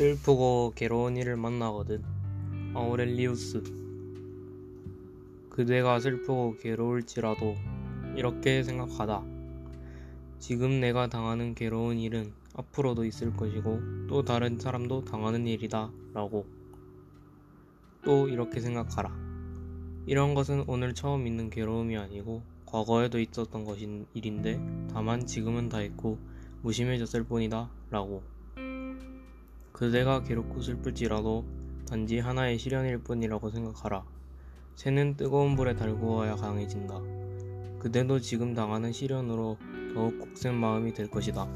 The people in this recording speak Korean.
슬프고 괴로운 이를 만나거든. 아우렐리우스. 그대가 슬프고 괴로울지라도 이렇게 생각하다. 지금 내가 당하는 괴로운 일은 앞으로도 있을 것이고 또 다른 사람도 당하는 일이다 라고. 또 이렇게 생각하라. 이런 것은 오늘 처음 있는 괴로움이 아니고 과거에도 있었던 것인 일인데 다만 지금은 다 있고 무심해졌을 뿐이다 라고. 그대가 괴롭고 슬플지라도 단지 하나의 시련일 뿐이라고 생각하라. 새는 뜨거운 불에 달구어야 강해진다. 그대도 지금 당하는 시련으로 더욱 곡센 마음이 될 것이다.